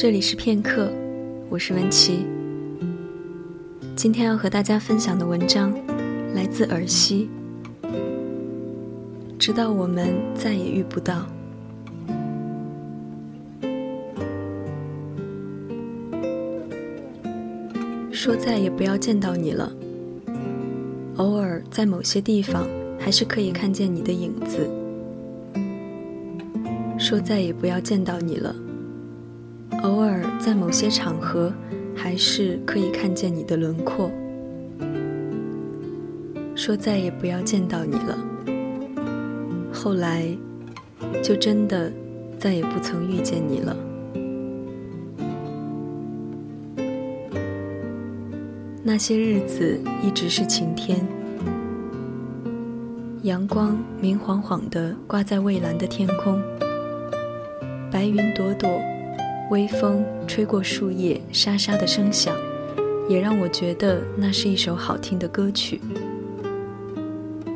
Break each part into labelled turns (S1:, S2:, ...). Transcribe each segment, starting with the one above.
S1: 这里是片刻，我是文琪。今天要和大家分享的文章来自尔西。直到我们再也遇不到，说再也不要见到你了。偶尔在某些地方，还是可以看见你的影子。说再也不要见到你了。在某些场合，还是可以看见你的轮廓。说再也不要见到你了。后来，就真的再也不曾遇见你了。那些日子一直是晴天，阳光明晃晃地挂在蔚蓝的天空，白云朵朵。微风吹过树叶，沙沙的声响，也让我觉得那是一首好听的歌曲。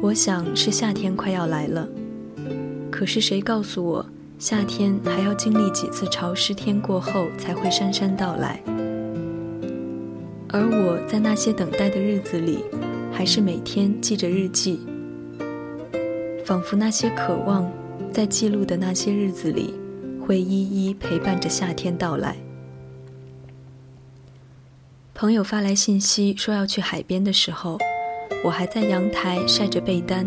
S1: 我想是夏天快要来了，可是谁告诉我，夏天还要经历几次潮湿天过后才会姗姗到来？而我在那些等待的日子里，还是每天记着日记，仿佛那些渴望在记录的那些日子里。会一一陪伴着夏天到来。朋友发来信息说要去海边的时候，我还在阳台晒着被单，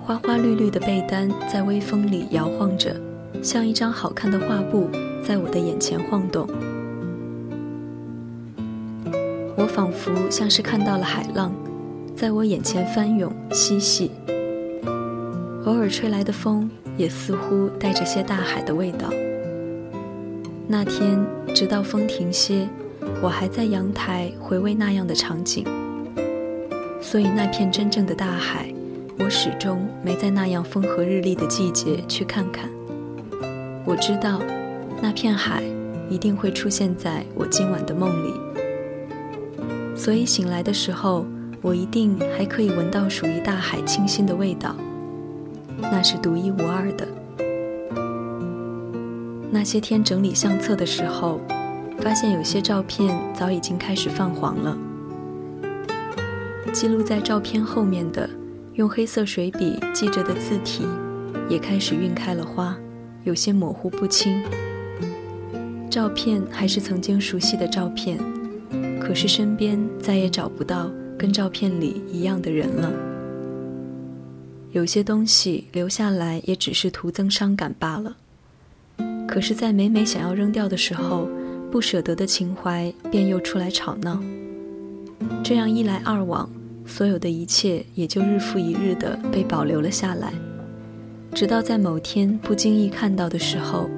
S1: 花花绿绿的被单在微风里摇晃着，像一张好看的画布在我的眼前晃动。我仿佛像是看到了海浪，在我眼前翻涌嬉戏。偶尔吹来的风。也似乎带着些大海的味道。那天，直到风停歇，我还在阳台回味那样的场景。所以，那片真正的大海，我始终没在那样风和日丽的季节去看看。我知道，那片海一定会出现在我今晚的梦里。所以，醒来的时候，我一定还可以闻到属于大海清新的味道。那是独一无二的。那些天整理相册的时候，发现有些照片早已经开始泛黄了。记录在照片后面的用黑色水笔记着的字体，也开始晕开了花，有些模糊不清。照片还是曾经熟悉的照片，可是身边再也找不到跟照片里一样的人了。有些东西留下来也只是徒增伤感罢了。可是，在每每想要扔掉的时候，不舍得的情怀便又出来吵闹。这样一来二往，所有的一切也就日复一日的被保留了下来。直到在某天不经意看到的时候，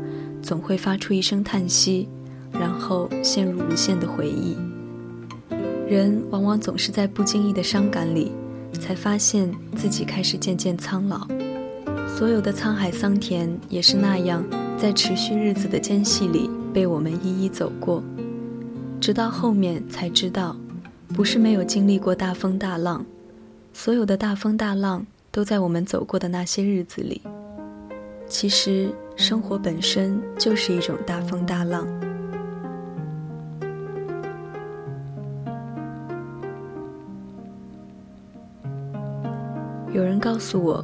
S1: 总会发出一声叹息，然后陷入无限的回忆。人往往总是在不经意的伤感里。才发现自己开始渐渐苍老，所有的沧海桑田也是那样，在持续日子的间隙里被我们一一走过，直到后面才知道，不是没有经历过大风大浪，所有的大风大浪都在我们走过的那些日子里。其实生活本身就是一种大风大浪。有人告诉我，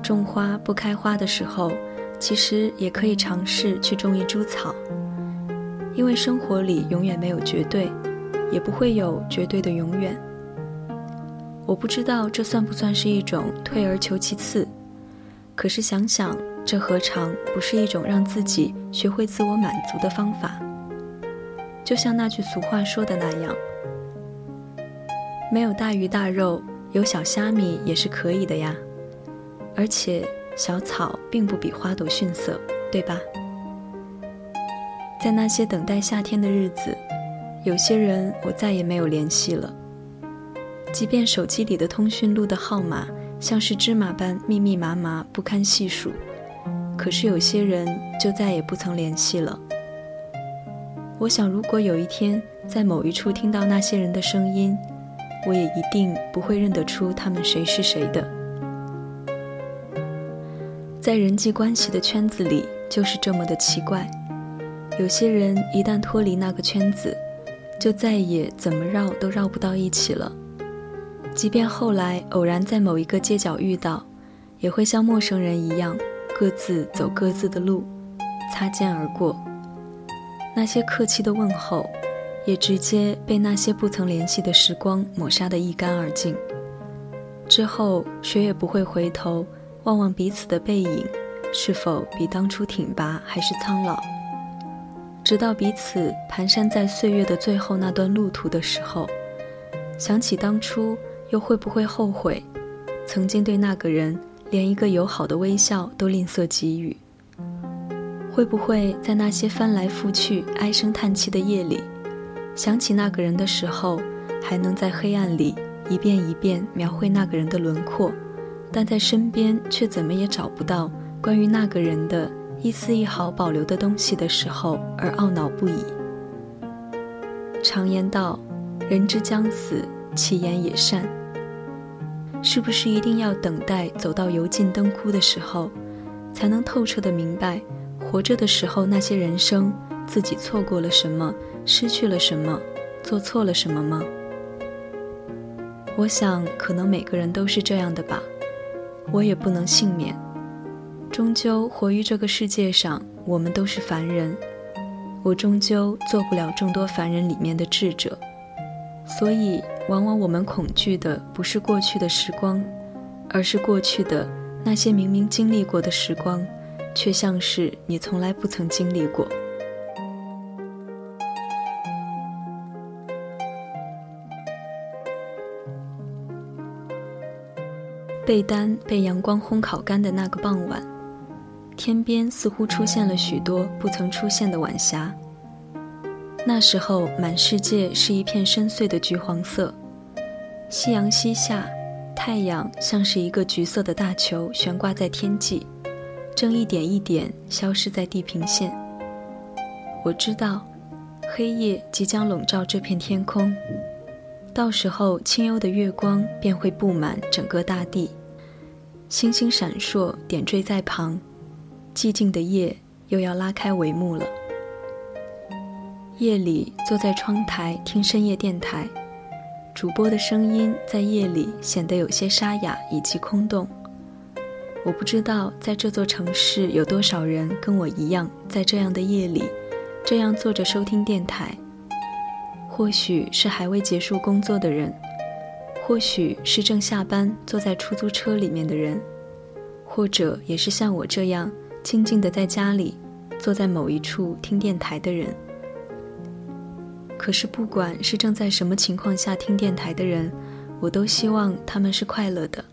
S1: 种花不开花的时候，其实也可以尝试去种一株草，因为生活里永远没有绝对，也不会有绝对的永远。我不知道这算不算是一种退而求其次，可是想想，这何尝不是一种让自己学会自我满足的方法？就像那句俗话说的那样，没有大鱼大肉。有小虾米也是可以的呀，而且小草并不比花朵逊色，对吧？在那些等待夏天的日子，有些人我再也没有联系了。即便手机里的通讯录的号码像是芝麻般密密麻麻不堪细数，可是有些人就再也不曾联系了。我想，如果有一天在某一处听到那些人的声音，我也一定不会认得出他们谁是谁的。在人际关系的圈子里，就是这么的奇怪。有些人一旦脱离那个圈子，就再也怎么绕都绕不到一起了。即便后来偶然在某一个街角遇到，也会像陌生人一样，各自走各自的路，擦肩而过。那些客气的问候，也直接被那些不曾联系的时光抹杀得一干二净。之后，谁也不会回头望望彼此的背影，是否比当初挺拔还是苍老。直到彼此蹒跚在岁月的最后那段路途的时候，想起当初，又会不会后悔，曾经对那个人连一个友好的微笑都吝啬给予？会不会在那些翻来覆去唉声叹气的夜里，想起那个人的时候，还能在黑暗里一遍一遍描绘那个人的轮廓，但在身边却怎么也找不到关于那个人的一丝一毫保留的东西的时候，而懊恼不已？常言道，人之将死，其言也善。是不是一定要等待走到油尽灯枯的时候，才能透彻的明白？活着的时候，那些人生自己错过了什么，失去了什么，做错了什么吗？我想，可能每个人都是这样的吧。我也不能幸免，终究活于这个世界上，我们都是凡人。我终究做不了众多凡人里面的智者，所以，往往我们恐惧的不是过去的时光，而是过去的那些明明经历过的时光。却像是你从来不曾经历过。被单被阳光烘烤干的那个傍晚，天边似乎出现了许多不曾出现的晚霞。那时候，满世界是一片深邃的橘黄色，夕阳西下，太阳像是一个橘色的大球悬挂在天际。正一点一点消失在地平线。我知道，黑夜即将笼罩这片天空，到时候清幽的月光便会布满整个大地，星星闪烁点缀在旁，寂静的夜又要拉开帷幕了。夜里坐在窗台听深夜电台，主播的声音在夜里显得有些沙哑以及空洞。我不知道在这座城市有多少人跟我一样，在这样的夜里，这样坐着收听电台。或许是还未结束工作的人，或许是正下班坐在出租车里面的人，或者也是像我这样静静的在家里，坐在某一处听电台的人。可是不管是正在什么情况下听电台的人，我都希望他们是快乐的。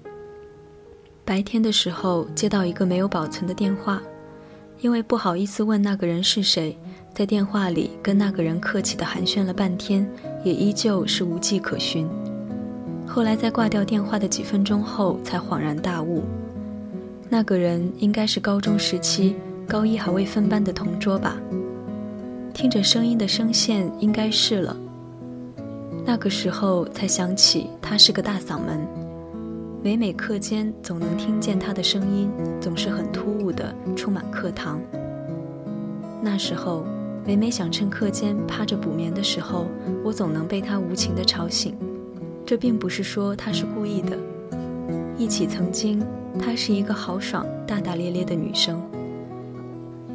S1: 白天的时候接到一个没有保存的电话，因为不好意思问那个人是谁，在电话里跟那个人客气的寒暄了半天，也依旧是无迹可寻。后来在挂掉电话的几分钟后，才恍然大悟，那个人应该是高中时期高一还未分班的同桌吧。听着声音的声线，应该是了。那个时候才想起他是个大嗓门。每每课间，总能听见他的声音，总是很突兀的充满课堂。那时候，每每想趁课间趴着补眠的时候，我总能被他无情的吵醒。这并不是说他是故意的。忆起曾经，她是一个豪爽、大大咧咧的女生。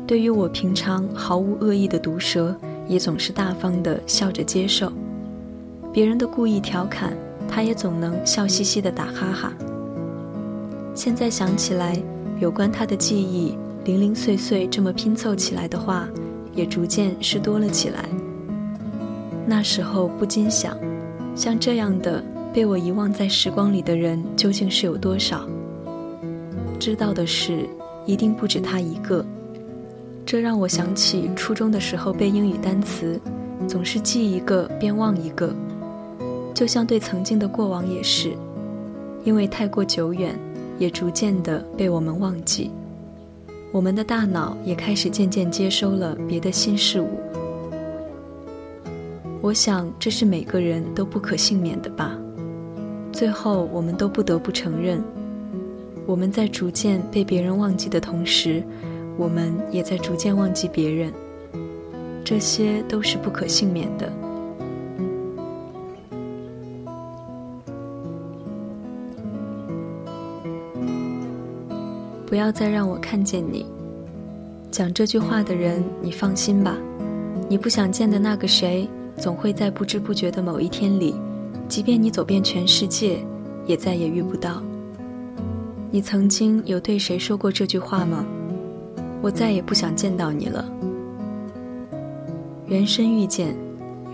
S1: 对于我平常毫无恶意的毒舌，也总是大方的笑着接受。别人的故意调侃。他也总能笑嘻嘻的打哈哈。现在想起来，有关他的记忆零零碎碎这么拼凑起来的话，也逐渐是多了起来。那时候不禁想，像这样的被我遗忘在时光里的人究竟是有多少？知道的是，一定不止他一个。这让我想起初中的时候背英语单词，总是记一个便忘一个。就像对曾经的过往也是，因为太过久远，也逐渐的被我们忘记。我们的大脑也开始渐渐接收了别的新事物。我想这是每个人都不可幸免的吧。最后，我们都不得不承认，我们在逐渐被别人忘记的同时，我们也在逐渐忘记别人。这些都是不可幸免的。不要再让我看见你。讲这句话的人，你放心吧，你不想见的那个谁，总会在不知不觉的某一天里，即便你走遍全世界，也再也遇不到。你曾经有对谁说过这句话吗？我再也不想见到你了。缘深遇见，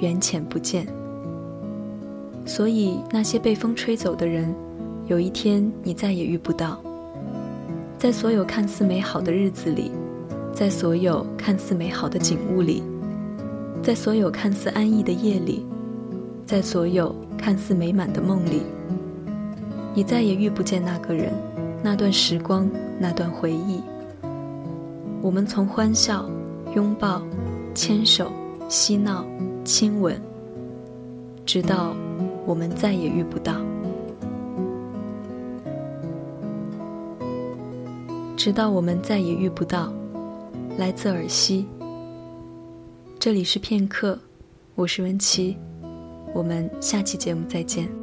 S1: 缘浅不见。所以那些被风吹走的人，有一天你再也遇不到。在所有看似美好的日子里，在所有看似美好的景物里，在所有看似安逸的夜里，在所有看似美满的梦里，你再也遇不见那个人，那段时光，那段回忆。我们从欢笑、拥抱、牵手。嬉闹、亲吻，直到我们再也遇不到；直到我们再也遇不到。来自尔西，这里是片刻，我是文琪，我们下期节目再见。